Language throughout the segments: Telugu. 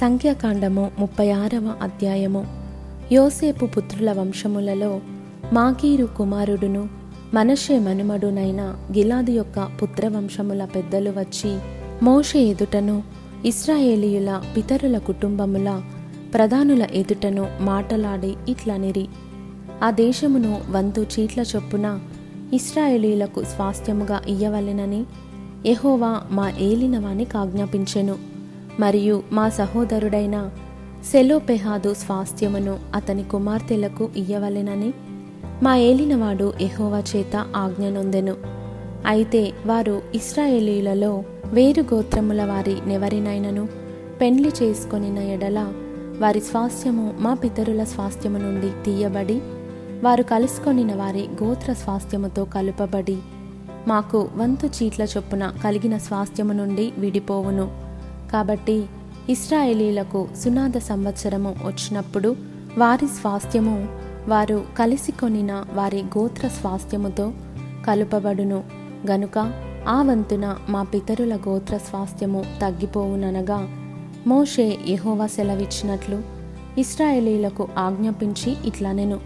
సంఖ్యాకాండము ముప్పై ఆరవ అధ్యాయము. యోసేపు పుత్రుల వంశములలో మాకీరు కుమారుడును మనషే మనుమడునైన గిలాది యొక్క పుత్రవంశముల పెద్దలు వచ్చి మోషే ఎదుటను ఇస్రాయేలీయుల పితరుల కుటుంబముల ప్రధానుల ఎదుటను మాటలాడి ఇట్లనిరి. ఆ దేశమును వంతు చీట్ల చొప్పున ఇస్రాయేలీయులకు స్వాస్థ్యముగా ఇయ్యవలెనని ఎహోవా మా ఏలినవానికి ఆజ్ఞాపించెను. మరియు మా సహోదరుడైన సెలోపెహాదు స్వాస్థ్యమును అతని కుమార్తెలకు ఇయ్యవలెనని మా ఏలినవాడు ఎహోవా చేత ఆజ్ఞనొందెను అయితే వారు ఇస్రాయేలీలలో వేరు గోత్రముల వారి నెవరినైనను పెండ్లి చేసుకొనిన ఎడల వారి స్వాస్థ్యము మా పితరుల స్వాస్థ్యము నుండి తీయబడి వారు కలుసుకొనిన వారి గోత్ర స్వాస్థ్యముతో కలుపబడి మాకు వంతు చీట్ల చొప్పున కలిగిన స్వాస్థ్యము నుండి విడిపోవును. కాబట్టి ఇస్రాయేలీలకు సునాద సంవత్సరము వచ్చినప్పుడు వారి స్వాస్థ్యము వారు కలిసి కొనిన వారి గోత్ర స్వాస్థ్యముతో కలుపబడును. గనుక ఆ వంతున మా పితరుల గోత్ర స్వాస్థ్యము తగ్గిపోవుననగా మోషే యహోవా సెలవిచ్చినట్లు ఇస్రాయేలీలకు ఆజ్ఞాపించి ఇట్లనెను.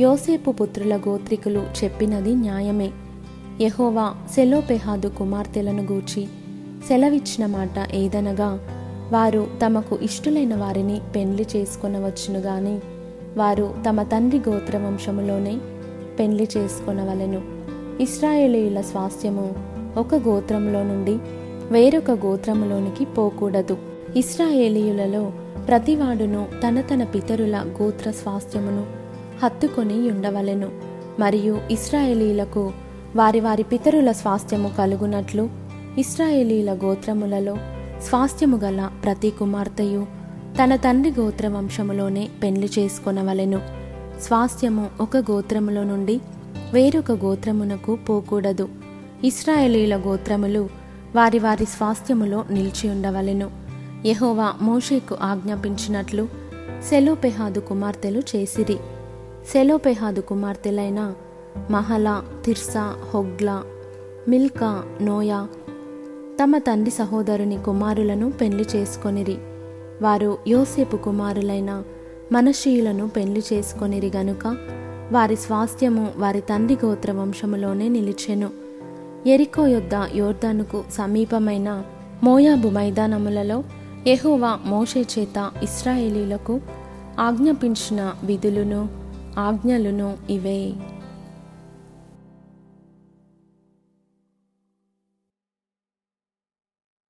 యోసేపు పుత్రుల గోత్రికులు చెప్పినది న్యాయమే. యహోవా సెలోపెహాదు కుమార్తెలను గూర్చి సెలవిచ్చిన మాట ఏదనగా వారు తమకు ఇష్టులైన వారిని పెండ్లి చేసుకొనవచ్చును గాని వారు తమ తండ్రి గోత్రవంశములోనే పెండ్లి చేసుకొనవలెను. ఇస్రాయేలీయుల స్వాస్థ్యము ఒక గోత్రంలో నుండి వేరొక గోత్రములోనికి పోకూడదు. ఇస్రాయేలీయులలో ప్రతివాడును తన తన పితరుల గోత్ర స్వాస్థ్యమును హత్తుకొని ఉండవలెను. మరియు ఇస్రాయేలీలకు వారి వారి పితరుల స్వాస్థ్యము కలుగునట్లు ఇస్రాయేలీల గోత్రములలో స్వాస్థ్యము గల ప్రతి కుమార్తెయు తన తండ్రి గోత్ర వంశములోనే పెండ్లి చేసుకొనవలెను. స్వాస్థ్యము ఒక గోత్రములో నుండి వేరొక గోత్రమునకు పోకూడదు. ఇస్రాయేలీల గోత్రములు వారి వారి స్వాస్థ్యములో నిలిచి ఉండవలెను. యహోవా మోషేకు ఆజ్ఞాపించినట్లు సెలోపెహాదు కుమార్తెలు చేసిరి. సెలోపెహాదు కుమార్తెలైన Mahlah Tirzah Hoglah Milcah Noah తమ తండ్రి సహోదరుని కుమారులను పెళ్ళి చేసుకొనిరి. వారు యోసేపు కుమారులైన మనషీయులను పెళ్ళి చేసుకొనిరి గనుక వారి స్వాస్థ్యము వారి తండ్రి గోత్ర వంశములోనే నిలిచెను. ఎరికో యొద్ద యోర్దానుకు సమీపమైన మోయాబు మైదానములలో ఎహోవా మోషే చేత ఇస్రాయేలీలకు ఆజ్ఞాపించిన విధులను ఆజ్ఞలను ఇవే.